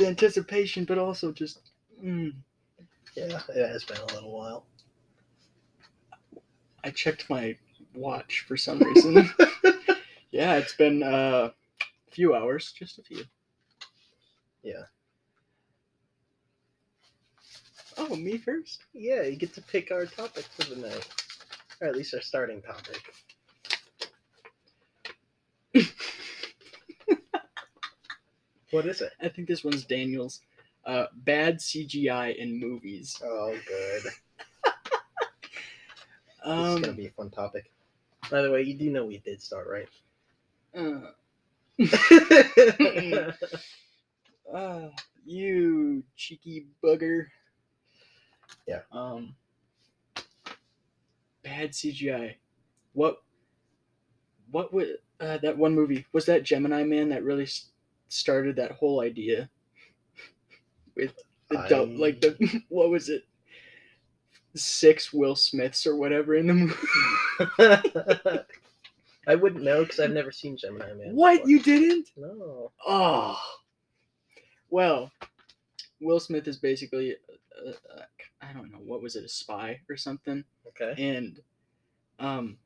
with anticipation, but also just. Mm. Yeah, it has been a little while. I checked my watch for some reason. yeah, it's been uh, a few hours, just a few. Yeah. Oh, me first? Yeah, you get to pick our topic for the night. Or at least our starting topic. What is it? I think this one's Daniel's. Uh, bad CGI in movies. Oh, good. this Um, is gonna be a fun topic. By the way, you do know we did start, right? uh, uh, you cheeky bugger. Yeah. Um. Bad CGI. What? What would uh, that one movie was that Gemini Man that really s- started that whole idea with the dub, I- like the what was it? Six Will Smiths or whatever in the movie. I wouldn't know because I've never seen Gemini Man. What before. you didn't? No. Oh, well, Will Smith is basically, uh, uh, I don't know, what was it, a spy or something? Okay. And, um,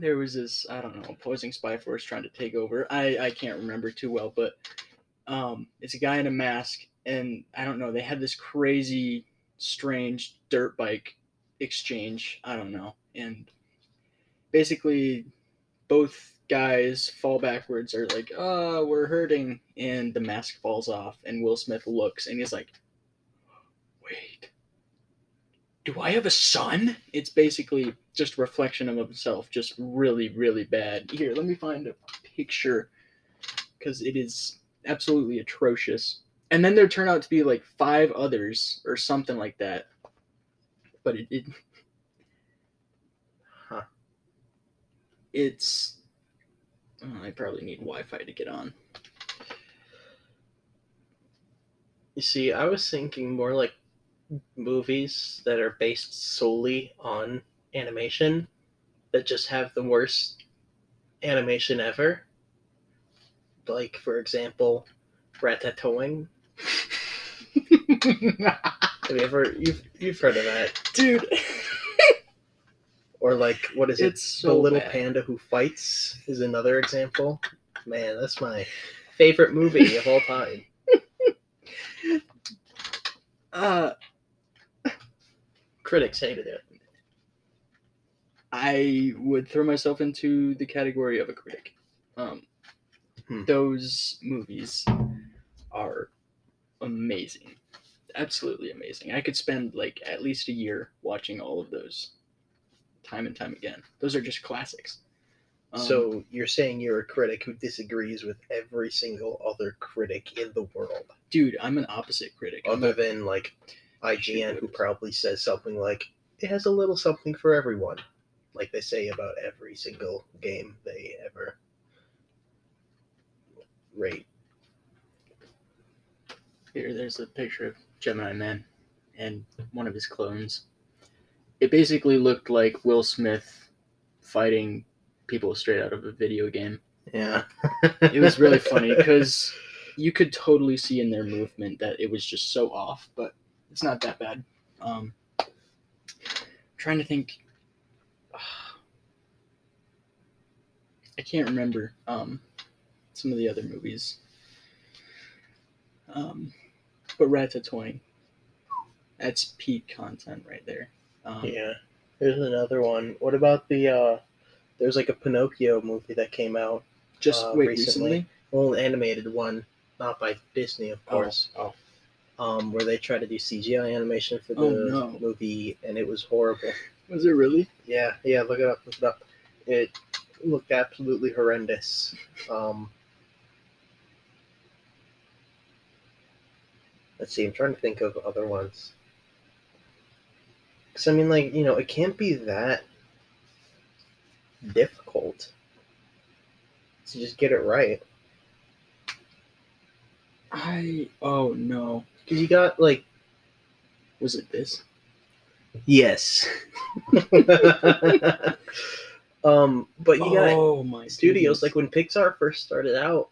there was this, I don't know, opposing spy force trying to take over. I, I can't remember too well, but, um, it's a guy in a mask, and I don't know, they had this crazy, strange dirt bike exchange. I don't know, and basically, both guys fall backwards are like, oh, we're hurting. And the mask falls off, and Will Smith looks and he's like, wait, do I have a son? It's basically just a reflection of himself, just really, really bad. Here, let me find a picture because it is absolutely atrocious. And then there turn out to be like five others or something like that. But it, it Huh. it's oh, I probably need Wi-Fi to get on. You see, I was thinking more like movies that are based solely on animation that just have the worst animation ever. Like, for example, Ratatouille. Have you ever you've you've heard of that? Dude, Or like what is it? it's so the little bad. panda who fights is another example. Man, that's my favorite movie of all time. Uh, Critics hated it. I would throw myself into the category of a critic. Um, Hmm. Those movies are amazing, absolutely amazing. I could spend like at least a year watching all of those, time and time again. Those are just classics. Um, so you're saying you're a critic who disagrees with every single other critic in the world, dude, I'm an opposite critic. Other than like IGN, who probably says something like, "It has a little something for everyone," like they say about every single game they ever rate. Here, there's a picture of Gemini Man and one of his clones. It basically looked like Will Smith fighting people straight out of a video game. Yeah, It was really funny because you could totally see in their movement that it was just so off, but it's not that bad. Um, trying to think. I can't remember um, some of the other movies. Um, but Ratatouille. That's peak content right there. Um, Yeah. Here's another one. What about the uh there's like a Pinocchio movie that came out. Just uh, wait, recently. recently? Well, an animated one, not by Disney, of course. Oh, Um, where they tried to do CGI animation for the Oh, no. movie and it was horrible. was it really? Yeah, yeah, look it up, look it up. It looked absolutely horrendous. Um Let's see, I'm trying to think of other ones. Cause I mean like, you know, it can't be that difficult to just get it right. I oh no. Because you got like Was it this? Yes. um, but you got oh my studios goodness. like when Pixar first started out,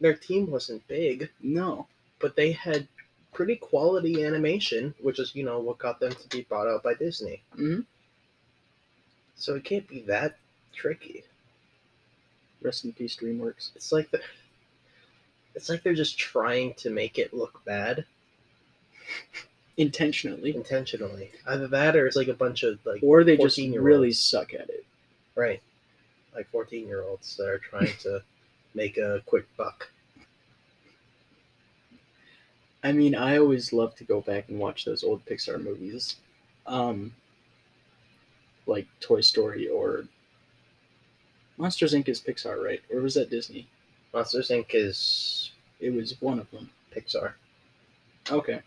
their team wasn't big, No. but they had pretty quality animation, which is you know what got them to be bought out by Disney. Mhm. So it can't be that tricky. Rest in peace, DreamWorks. It's like the, it's like they're just trying to make it look bad Intentionally. intentionally. Either that or it's like a bunch of like Or they just 14-year-olds. really suck at it. right, like fourteen year olds that are trying to make a quick buck. I mean, I always love to go back and watch those old Pixar movies. Um, like Toy Story or Monsters Inc. is Pixar, right? Or was that Disney? Monsters Inc. is It was one of them. Pixar. Okay.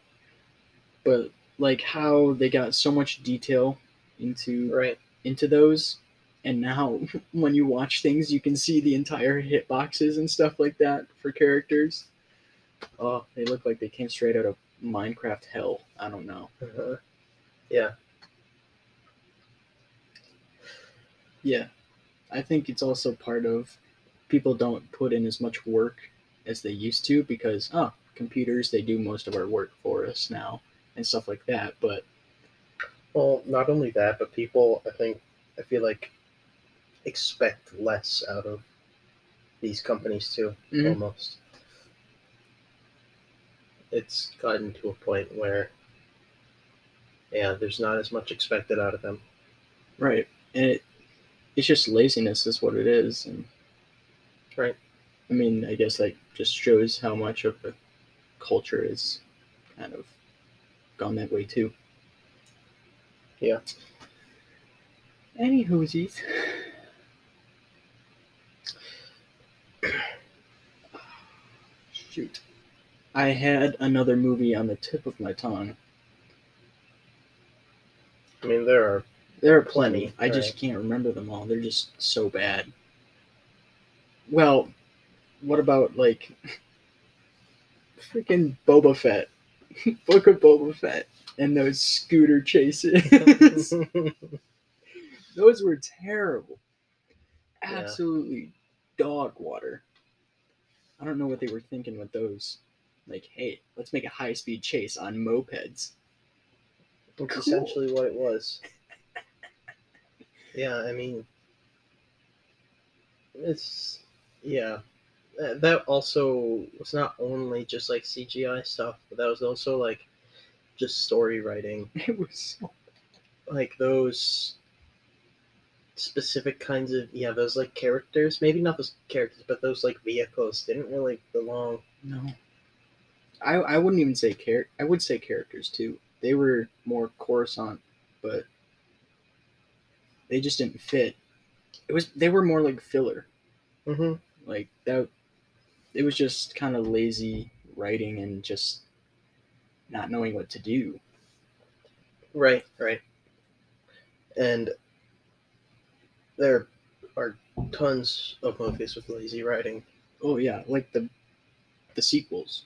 But like how they got so much detail into Right. into those and now when you watch things you can see the entire hitboxes and stuff like that for characters. Oh, they look like they came straight out of Minecraft hell. I don't know. Uh-huh. Yeah. Yeah. I think it's also part of people don't put in as much work as they used to because oh, computers they do most of our work for us now and stuff like that, but Well, not only that, but people, I think, I feel like, expect less out of these companies too, Mhm. almost. It's gotten to a point where, yeah, there's not as much expected out of them. Right. And it it's just laziness is what it is and Right. I mean, I guess that just shows how much of the culture is kind of gone that way too. Yeah. Any whoosies. Shoot. I had another movie on the tip of my tongue. I mean, there are, There are plenty. I Right. just can't remember them all. They're just so bad. Well, what about like freaking Boba Fett? Book of Boba Fett and those scooter chases. those were terrible. Yeah. Absolutely dog water. I don't know what they were thinking with those. Like, hey, let's make a high speed chase on mopeds. It's Cool. essentially what it was. yeah, I mean, it's yeah. That also was not only just like CGI stuff, but that was also like just story writing, It was so like those specific kinds of yeah, those like characters. Maybe not those characters, but those like vehicles didn't really belong. No. I I wouldn't even say char- I would say characters too. They were more Coruscant, but they just didn't fit. It was they were more like filler. Mm-hmm. Like that it was just kind of lazy writing and just not knowing what to do. Right, right. And there are tons of movies with lazy writing. Oh yeah, like the the sequels.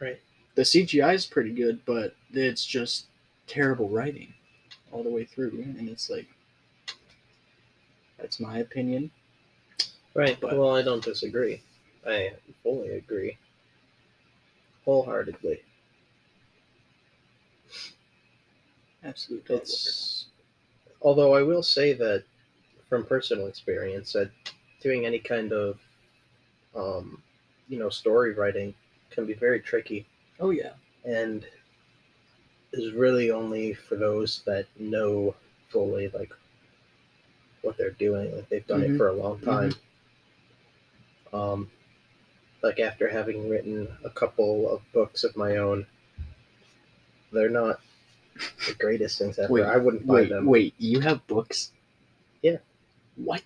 Right. The CGI is pretty good, but it's just terrible writing all the way through and it's like that's my opinion. Right. But- well, I don't disagree. I fully agree. Wholeheartedly. Absolute dog. It's although I will say that from personal experience that doing any kind of um, you know, story writing can be very tricky Oh yeah. and is really only for those that know fully like what they're doing like they've done Mhm. it for a long time um like after having written a couple of books of my own they're not the greatest things ever Wait, i wouldn't buy Wait, them wait, you have books? Yeah. What?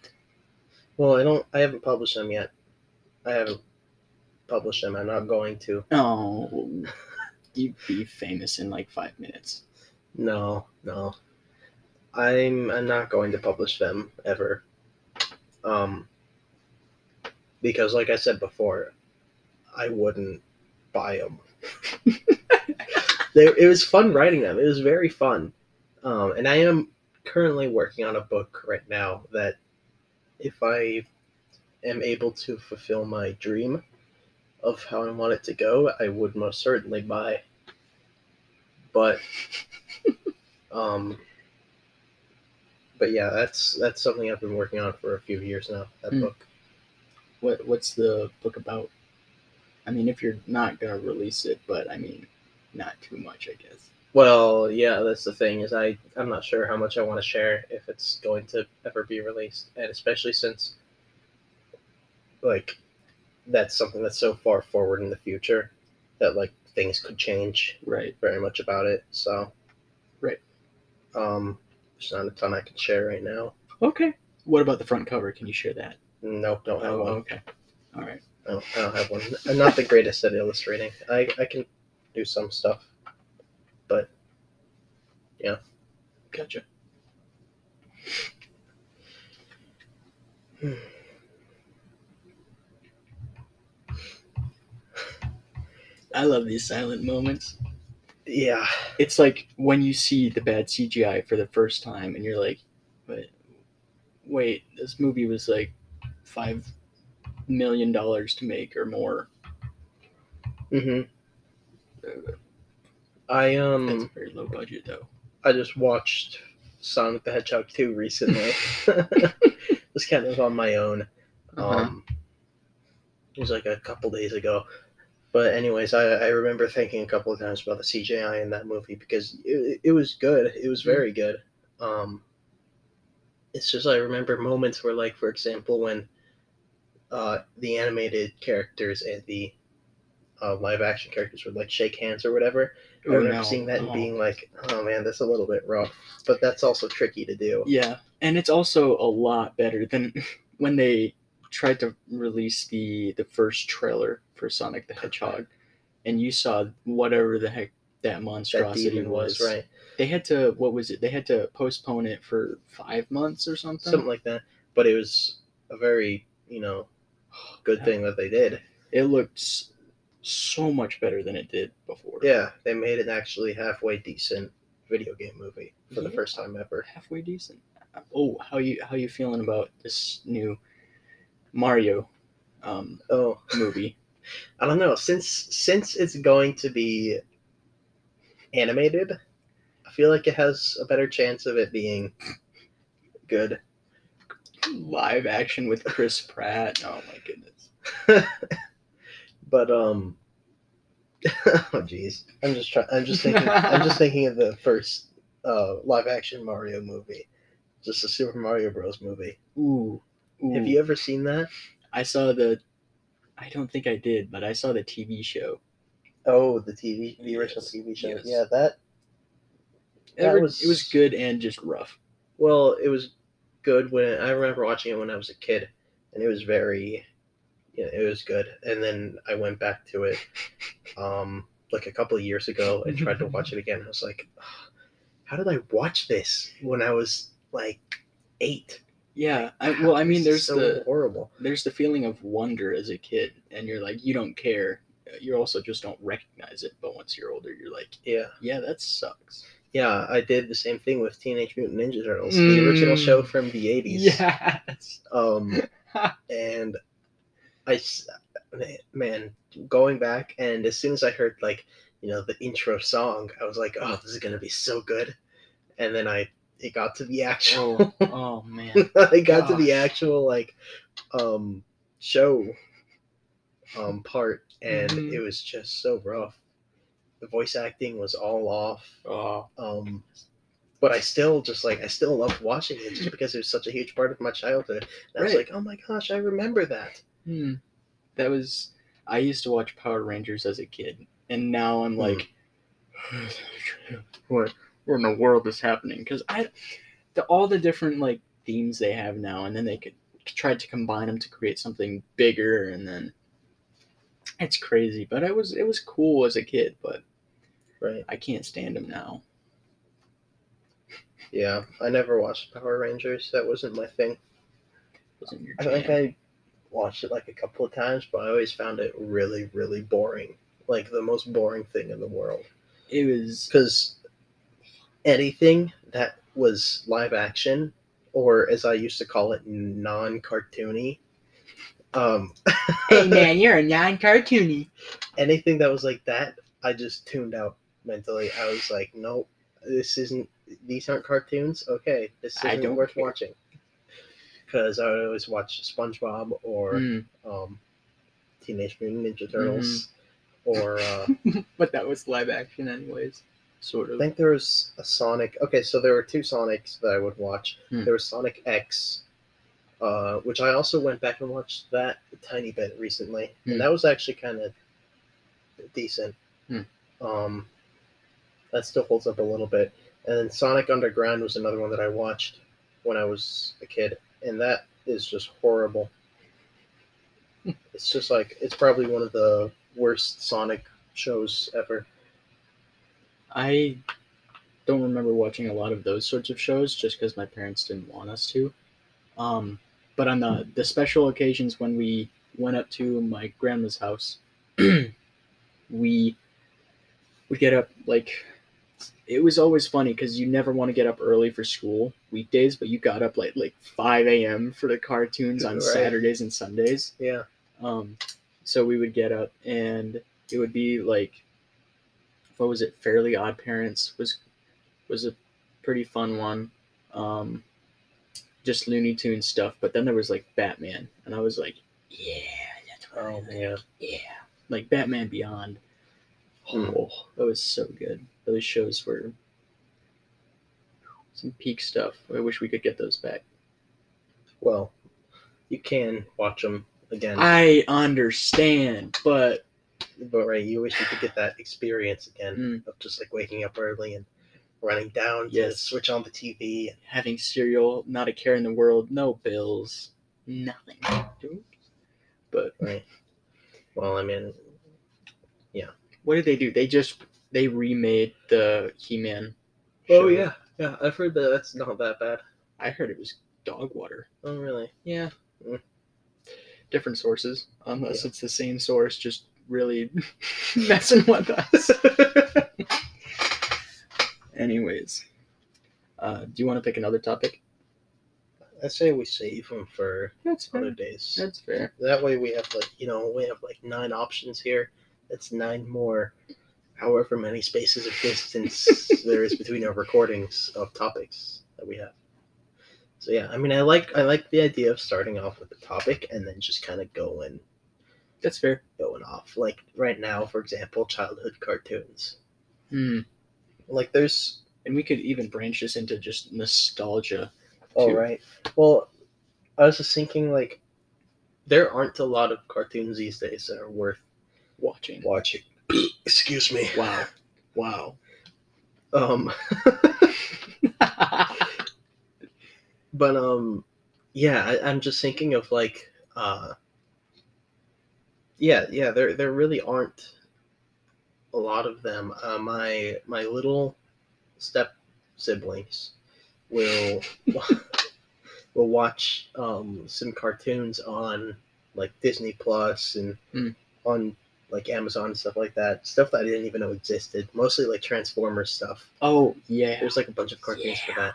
well i don't i haven't published them yet i haven't published them i'm not going to Oh, you'd be famous in like five minutes. No, no. I'm I'm not going to publish them ever. Um because like I said before, I wouldn't buy them. they, it was fun writing them. It was very fun. Um and I am currently working on a book right now that if I am able to fulfill my dream of how I want it to go, I would most certainly buy. But um but yeah, that's that's something I've been working on for a few years now, that Hmm. book. What what's the book about? I mean, if you're not gonna release it, but I mean, not too much, I guess. Well, yeah, that's the thing is I I'm not sure how much I want to share if it's going to ever be released, and especially since like that's something that's so far forward in the future that like things could change Right. very much about it. So Right. Um, there's not a ton I can share right now. Okay. What about the front cover? Can you share that? Nope, don't have Oh, one. okay. All right. No, I don't have one. I'm not the greatest at illustrating. I I can do some stuff. But yeah. Gotcha. I love these silent moments. Yeah. It's like when you see the bad CGI for the first time, and you're like, "Wait, wait, this movie was like five million dollars to make or more." Mm-hmm. I That's um a very low budget, though. I just watched Sonic the Hedgehog 2 recently. Just kind of on my own. Uh-huh. Um, it was like a couple days ago. But anyways, I, I remember thinking a couple of times about the CGI in that movie because it, it was good. It was very good. Um, it's just I remember moments where, like, for example, when uh, the animated characters and the uh, live action characters would like shake hands or whatever. I Oh, remember no. seeing that and Oh. being like, "Oh man, that's a little bit rough," but that's also tricky to do. Yeah, and it's also a lot better than when they tried to release the the first trailer for Sonic the Hedgehog, and you saw whatever the heck that That monstrosity demon was. was right, They had to what was it? They had to postpone it for five months or something. something like that. But it was a very, you know, good thing that they did. It looked so much better than it did before. Yeah, they made an actually halfway decent video game movie for the first time ever. halfway decent. Oh, how you how you feeling about this new Mario um, Oh, movie? I don't know. Since since it's going to be animated, I feel like it has a better chance of it being good. Live action with Chris Pratt. Oh my goodness. but um oh jeez i'm just trying i'm just thinking i'm just thinking of the first uh live action mario movie just a super mario bros movie Ooh. Ooh. have you ever seen that I saw the. I don't think I did, but I saw the TV show. oh the tv the original tv show yes. yeah that That was- it was good and just rough. well it was good when i remember watching it when i was a kid and it was very yeah it was good and then i went back to it um like a couple of years ago and tried to watch it again i was like "Ugh, how did i watch this when i was like eight Yeah. I, well, I mean, there's so the horrible. there's the feeling of wonder as a kid, and you're like, you don't care. You also just don't recognize it. But once you're older, you're like, Yeah, yeah, that sucks. Yeah. I did the same thing with Teenage Mutant Ninja Turtles, the original Mm. show from the eighties. Yes. Um, and I, man, going back, and as soon as I heard like you know the intro song, I was like, oh, this is gonna be so good. And then I, it got to the actual. Oh, oh man. it got to the actual like, um, show, um, part, and Mhm. it was just so rough. The voice acting was all off. Oh, um but i still just like i still loved watching it just because it was such a huge part of my childhood and i was like oh my gosh i remember that hmm. That was. I used to watch Power Rangers as a kid, and now I'm Hmm. like, what? What in the world is happening? Because I, the, all the different like themes they have now, and then they could try to combine them to create something bigger, and then it's crazy. But I was it was cool as a kid, but right. I can't stand them now. yeah i never watched power rangers. That wasn't my thing. Wasn't your i think i watched it like a couple of times but i always found it really really boring. Like the most boring thing in the world. It was because anything that was live action or as i used to call it non-cartoony Um, hey man, you're a non-cartoony. anything that was like that, I just tuned out mentally. I was like, nope, this isn't. These aren't cartoons. Okay, this isn't worth care. watching. Because I would always watch SpongeBob or Mm, um, Teenage Mutant Ninja Turtles, or uh, but that was live action, anyways. Sort of. I think there was a Sonic. Okay, so there were two Sonics that I would watch. Hmm. There was Sonic X, uh, which I also went back and watched that a tiny bit recently, Hmm. and that was actually kind of decent. Hmm. Um, that still holds up a little bit. And then Sonic Underground was another one that I watched when I was a kid, and that is just horrible. it's just like it's probably one of the worst Sonic shows ever. I don't remember watching a lot of those sorts of shows just because my parents didn't want us to. Um, but on the the special occasions when we went up to my grandma's house, we would get up like it was always funny because you never want to get up early for school weekdays, but you got up like like five a.m. for the cartoons on Right. Saturdays and Sundays. Yeah. Um, so we would get up and it would be like, what was it? Fairly Odd Parents was was a pretty fun one. Um, just Looney Tunes stuff, but then there was like Batman, and I was like, yeah, that's what I Oh like. man. yeah, like Batman Beyond. Oh, that was so good. Those shows were some peak stuff. I wish we could get those back. Well, you can watch them again, I understand, but but right, you wish you could get that experience again Mm. of just like waking up early and running down to Yes. switch on the TV. And having cereal, not a care in the world, no bills, nothing. But Right. Well, I mean, Yeah. what did they do? They just they remade the He-Man. oh yeah, yeah. I've heard that that's not that bad. I heard it was dog water. Oh really? Yeah. Mm. Different sources, unless Yeah. it's the same source, just really messing with us. Anyways, uh, do you want to pick another topic? I say we save them for That's other days. That's fair. That way we have like you know we have like nine options here. That's nine more, however many spaces of distance there is between our recordings of topics that we have. So yeah, I mean I like I like the idea of starting off with a topic and then just kind of going That's fair. going off. Like right now, for example, childhood cartoons. Hmm. Like there's And we could even branch this into just nostalgia. oh right. Well, I was just thinking like there aren't a lot of cartoons these days that are worth Watching. watching. Excuse me. Wow. Wow. Um, but um, yeah, I, I'm just thinking of like, uh, yeah, yeah, there there really aren't a lot of them. Uh, my my little step siblings will will watch um some cartoons on like Disney Plus and Hmm. on like Amazon and stuff like that. Stuff that I didn't even know existed. Mostly like Transformers stuff. oh yeah. There's like a bunch of cartoons for that.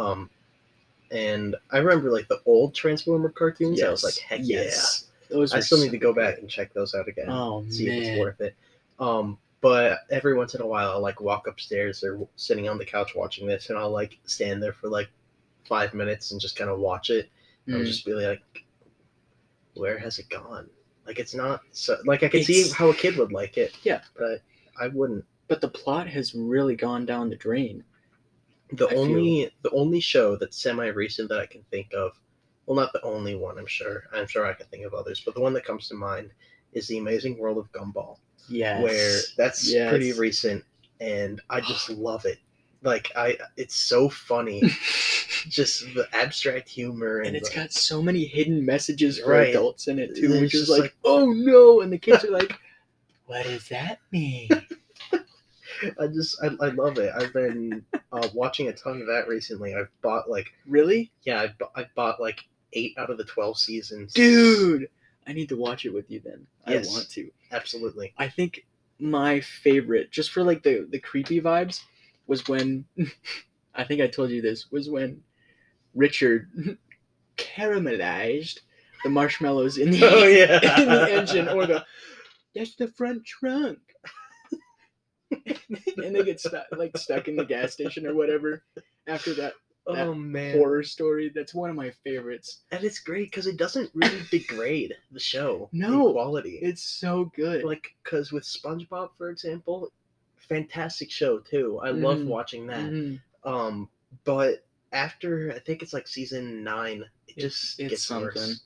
Um, and I remember like the old Transformer cartoons. I was like, heck yes. Those yeah! I still so- need to go back and check those out again. Oh see if it's worth it. Um, but every once in a while, I'll like walk upstairs or sitting on the couch watching this, and I'll like stand there for like five minutes and just kind of watch it. I'll Mm. just be like, where has it gone? Like it's not so like I could see It's- how a kid would like it. Yeah. but I wouldn't. But the plot has really gone down the drain. The I feel- only the only show that's semi recent that I can think of, well, not the only one. I'm sure. I'm sure I can think of others, but the one that comes to mind is the Amazing World of Gumball, Yes. where that's Yes. pretty recent, and I just love it. Like I, it's so funny. just the abstract humor and, and it's the- got so many hidden messages for Right. adults in it too, which is like, like- oh no, and the kids are like, what does that mean? I just I, I love it. I've been uh, watching a ton of that recently. I've bought like really, yeah, I bu- I've bought like eight out of the twelve seasons. dude? I need to watch it with you then. Yes. I want to. absolutely. I think my favorite, just for like the the creepy vibes, was when I think I told you this was when Richard caramelized the marshmallows in the Oh yeah. in the engine or the that's the front trunk. and they get stuck like stuck in the gas station or whatever after that oh man. horror story. That's one of my favorites. And it's great because it doesn't really degrade the show. No, quality. It's so good. like because with SpongeBob, for example, fantastic show too. I love Mhm. watching that. Mhm. Um, but after I think it's like season nine, it It's- just it's gets something. worse.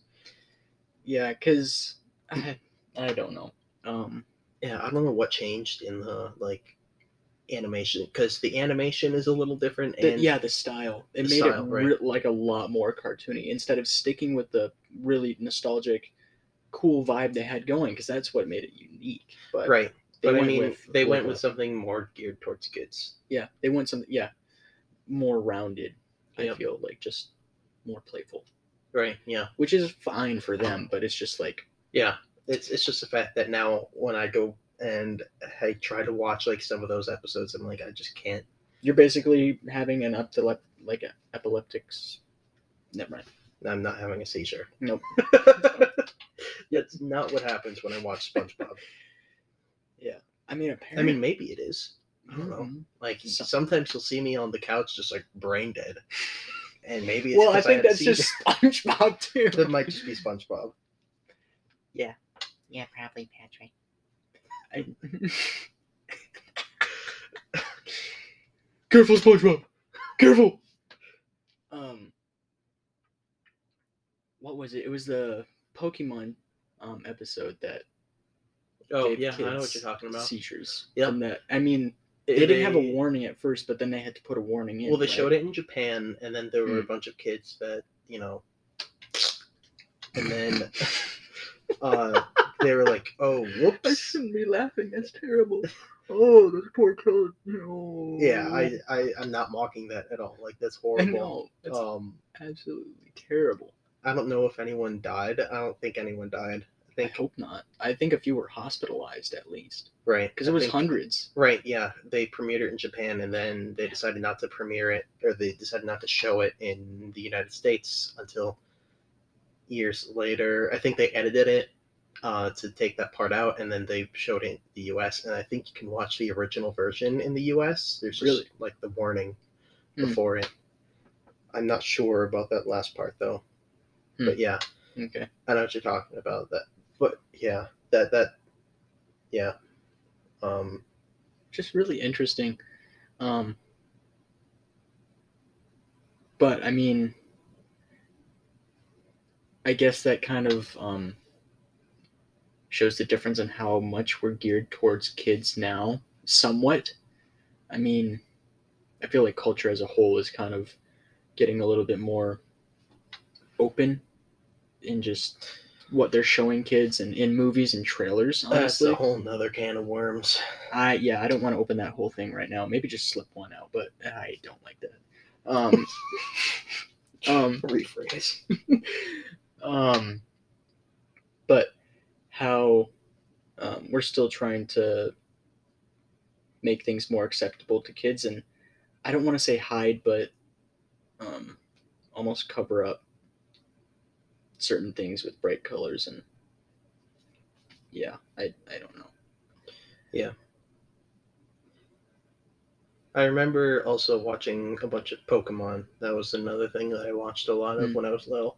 Yeah, cause I, I don't know. Um, Yeah, I don't know what changed in the like animation because the animation is a little different. the- yeah, the style it the made style, it right. like a lot more cartoony instead of sticking with the really nostalgic, cool vibe they had going. Because that's what made it unique. But right. They But I mean, with- they went a- with something more geared towards kids. yeah, they went something. Yeah, more rounded. I feel like just more playful, Right. Yeah. which is fine for them. But it's just like Yeah. It's it's just the fact that now when I go and I try to watch like some of those episodes, I'm like I just can't. you're basically having an epilep like a epileptics. Never mind. I'm not having a seizure. Nope. That's not what happens when I watch SpongeBob. I mean, apparently. I mean, maybe it is. I don't know. Mhm. Like Some- sometimes you'll see me on the couch just like brain dead, and maybe it's Well, I think had that's just. SpongeBob too. that might just be SpongeBob. Yeah. Yeah, probably Patrick. I... Careful, SpongeBob. Careful. Um, what was it? It was the Pokemon um episode that Oh gave yeah, I know what kids you're talking about. Seizures. Yep. And that I mean, they, didn't have a warning at first, but then they had to put a warning in. Well, they right? showed it in Japan, and then there were a Hmm. bunch of kids that you know, and then uh, they were like, "Oh, I whoops." shouldn't be laughing. That's terrible. Oh, those poor kid. No. Yeah, I, I I'm not mocking that at all. Like that's I horrible. know. Um, absolutely terrible. I don't know if anyone died. I don't think anyone died. I hope not. I think a few were hospitalized at least right because I it was think- hundreds. Right, yeah. They premiered it in Japan and then they decided not to premiere it or they decided not to show it in the United States until years later. I think they edited it uh, to take that part out and then they showed it in the US and I think you can watch the original version in the US. There's just Really? like the warning Hmm. before it. I'm not sure about that last part though. Hmm. But yeah, Okay. I know what you're talking about that. But yeah, that that yeah. Um Just really interesting. Um, but I mean, I guess that kind of um, shows the difference in how much we're geared towards kids now, somewhat. I mean, I feel like culture as a whole is kind of getting a little bit more open in just what they're showing kids and in movies and trailers. that's a whole nother can of worms. I yeah, I don't want to open that whole thing right now. Maybe just slip one out, but I don't like that. Um, um, Rephrase. um, but how um, we're still trying to make things more acceptable to kids, and I don't want to say hide, but um, almost cover up certain things with bright colors and yeah, I I don't know. Yeah. I remember also watching a bunch of Pokemon. That was another thing that I watched a lot of Hmm. when I was little.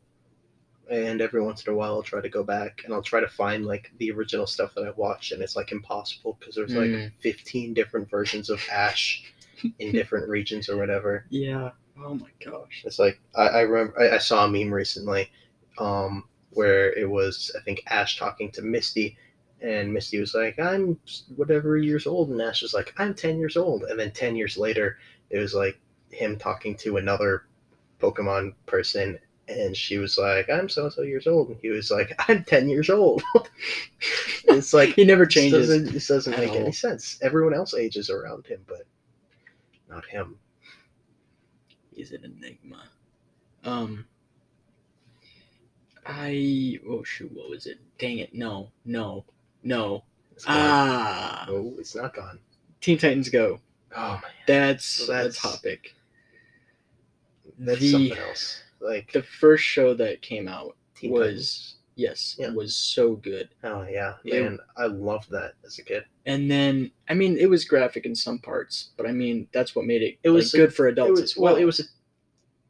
And every once in a while, I'll try to go back and I'll try to find like the original stuff that I watched, and it's like impossible because there's like Hmm. 15 different versions of Ash in different regions or whatever. Yeah. Oh my gosh. It's like I, I remember I, I saw a meme recently, um, where it was I think Ash talking to Misty, and Misty was like, "I'm whatever years old," and Ash was like, "I'm ten years old," and then ten years later, it was like him talking to another Pokemon person, and she was like, "I'm so and so years old," and he was like, "I'm ten years old." it's like He never changes. doesn't, it doesn't make all. any sense. Everyone else ages around him, but not him. He's an enigma. Um. I oh shoot, what was it? Dang it! No, no, no. Ah, Oh, it's not gone. Teen Titans Go. Oh man, That's That's- a topic. that's The- something else. Like The first show that came out, Teen was yes, Yeah. was so good. Oh yeah, It- man, I loved that as a kid. And then I mean it was graphic in some parts, but I mean that's what made it, It like, was a- good for adults was as well. well, it was a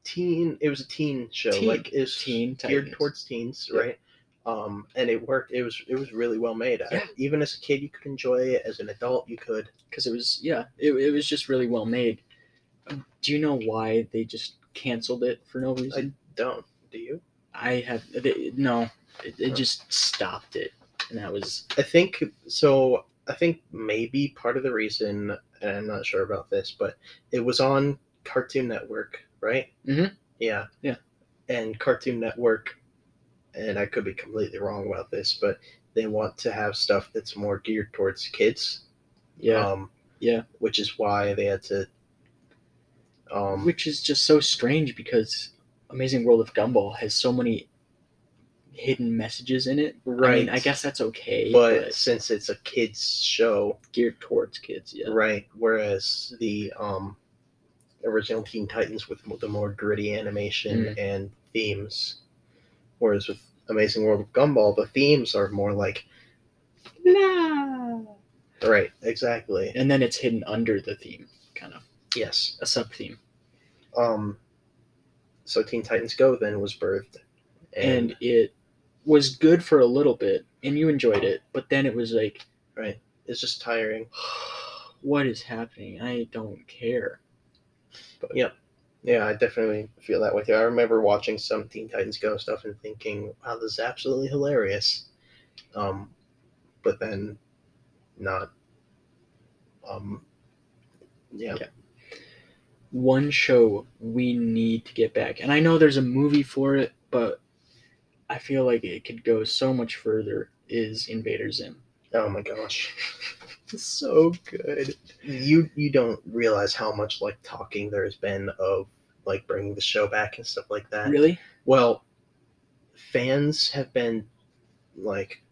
teen. It was a teen show. Teen- like is Teen geared Titans. towards teens, Yeah. right? Um, and it worked. It was it was really well made. I- Yeah. even as a kid, you could enjoy it. As an adult, you could. because it was yeah, it, it was just really well made. Do you know why they just canceled it for no reason? I don't do you? I, have they, no, it, it Huh. just stopped it, and that was I think so. I think maybe part of the reason, and I'm not sure about this, but it was on Cartoon Network, right? Mhm. Yeah. Yeah. And Cartoon Network, and I could be completely wrong about this, but they want to have stuff that's more geared towards kids. yeah, Um, Yeah. Which is why they had to. Um, which is just so strange because Amazing World of Gumball has so many hidden messages in it. I right. mean, I guess that's okay, but, but, since it's a kids show, geared towards kids. Yeah, Right. Whereas the um, original Teen Titans with the more gritty animation Mm. and themes, whereas with Amazing World of Gumball, the themes are more like right, exactly. and then it's hidden under the theme, kind of Yes. a sub theme, Um. So Teen Titans Go then was birthed, and, and it was good for a little bit, and you enjoyed it, but then it was like, Right. it's just tiring. what is happening? I don't care. Yep. Yeah, I definitely feel that with you. I remember watching some Teen Titans Go stuff and thinking, "Wow, this is absolutely hilarious," um, but then not. Um, yeah. Yeah. one show we need to get back. And I know there's a movie for it, but I feel like it could go so much further is Invader Zim. Oh my gosh, so good. you you don't realize how much like talking there has been of like bringing the show back and stuff like that. Really? Well, fans have been like,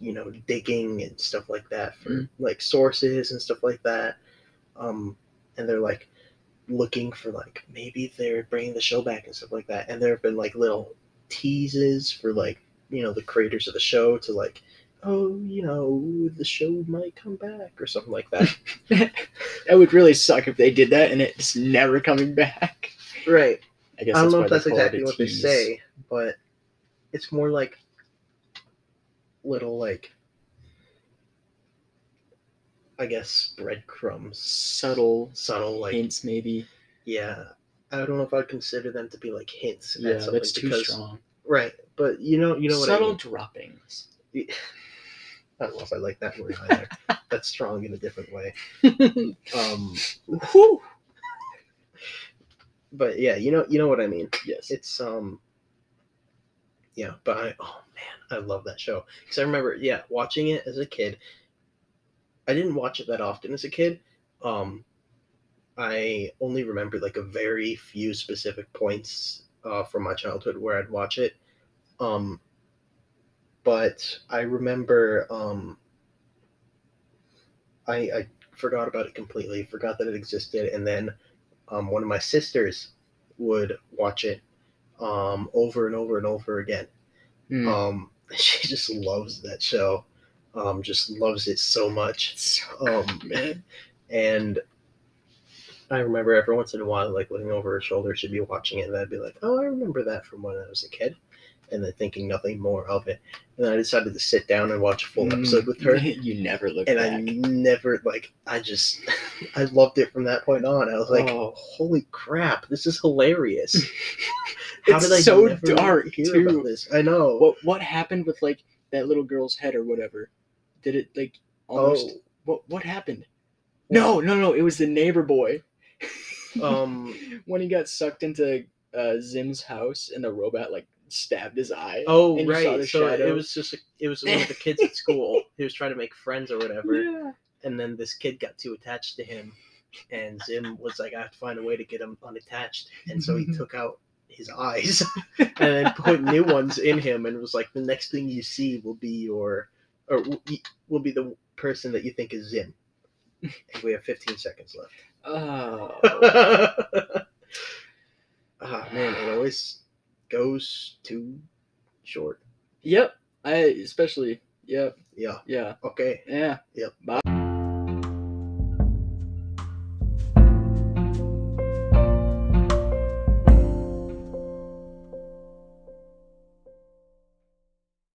you know, digging and stuff like that for Mm. like sources and stuff like that. Um, and they're like looking for like maybe they're bringing the show back and stuff like that. And there have been like little teases for like you know the creators of the show to like, oh, you know, the show might come back or something like that. That would really suck if they did that and it's never coming back. right. I guess I don't know if that's they call it exactly what they say, but it's more like little like I guess breadcrumbs, Subtle subtle like hints, maybe. yeah. I don't know if I'd consider them to be like hints Yeah, that's too because strong. right, but you know you know what Subtle I mean. droppings. I don't know if I like that word either. that's strong in a different way. Um, Whew. but yeah, you know you know what I mean. Yes. it's um yeah but i oh man i love that show because i remember yeah watching it as a kid i didn't watch it that often as a kid um i only remember like a very few specific points uh, from my childhood where i'd watch it um but i remember um i i forgot about it completely forgot that it existed and then um, one of my sisters would watch it um, over and over and over again. Hmm. Um, she just loves that show. Um, just loves it so much. so Um, man. and I remember every once in a while, like looking over her shoulder, she'd be watching it, and I'd be like, "Oh, I remember that from when I was a kid," and then thinking nothing more of it. And then I decided to sit down and watch a full episode with her, you never look and back. I never like. I just, I loved it from that point on. I was like, Oh. "Holy crap, this is hilarious!" How it's did I so never dark hear too. about this? I know. What what happened with like that little girl's head or whatever? Did it like almost? oh, What what happened? No no no! It was the neighbor boy. um, when he got sucked into uh, Zim's house and the robot like stabbed his eye. oh, and you saw right. So shadow. it was just a, it was one of the kids at school. He was trying to make friends or whatever, Yeah. and then this kid got too attached to him, and Zim was like, "I have to find a way to get him unattached," and so he took out his eyes and then put new ones in him, and was like, "The next thing you see will be your, or will be- the person that you think is Zim." And we have 15 seconds left. Oh. ah man, it always goes too short. Yep. I especially. Yep. Yeah. Yeah. Okay. Yeah. Yep. Bye.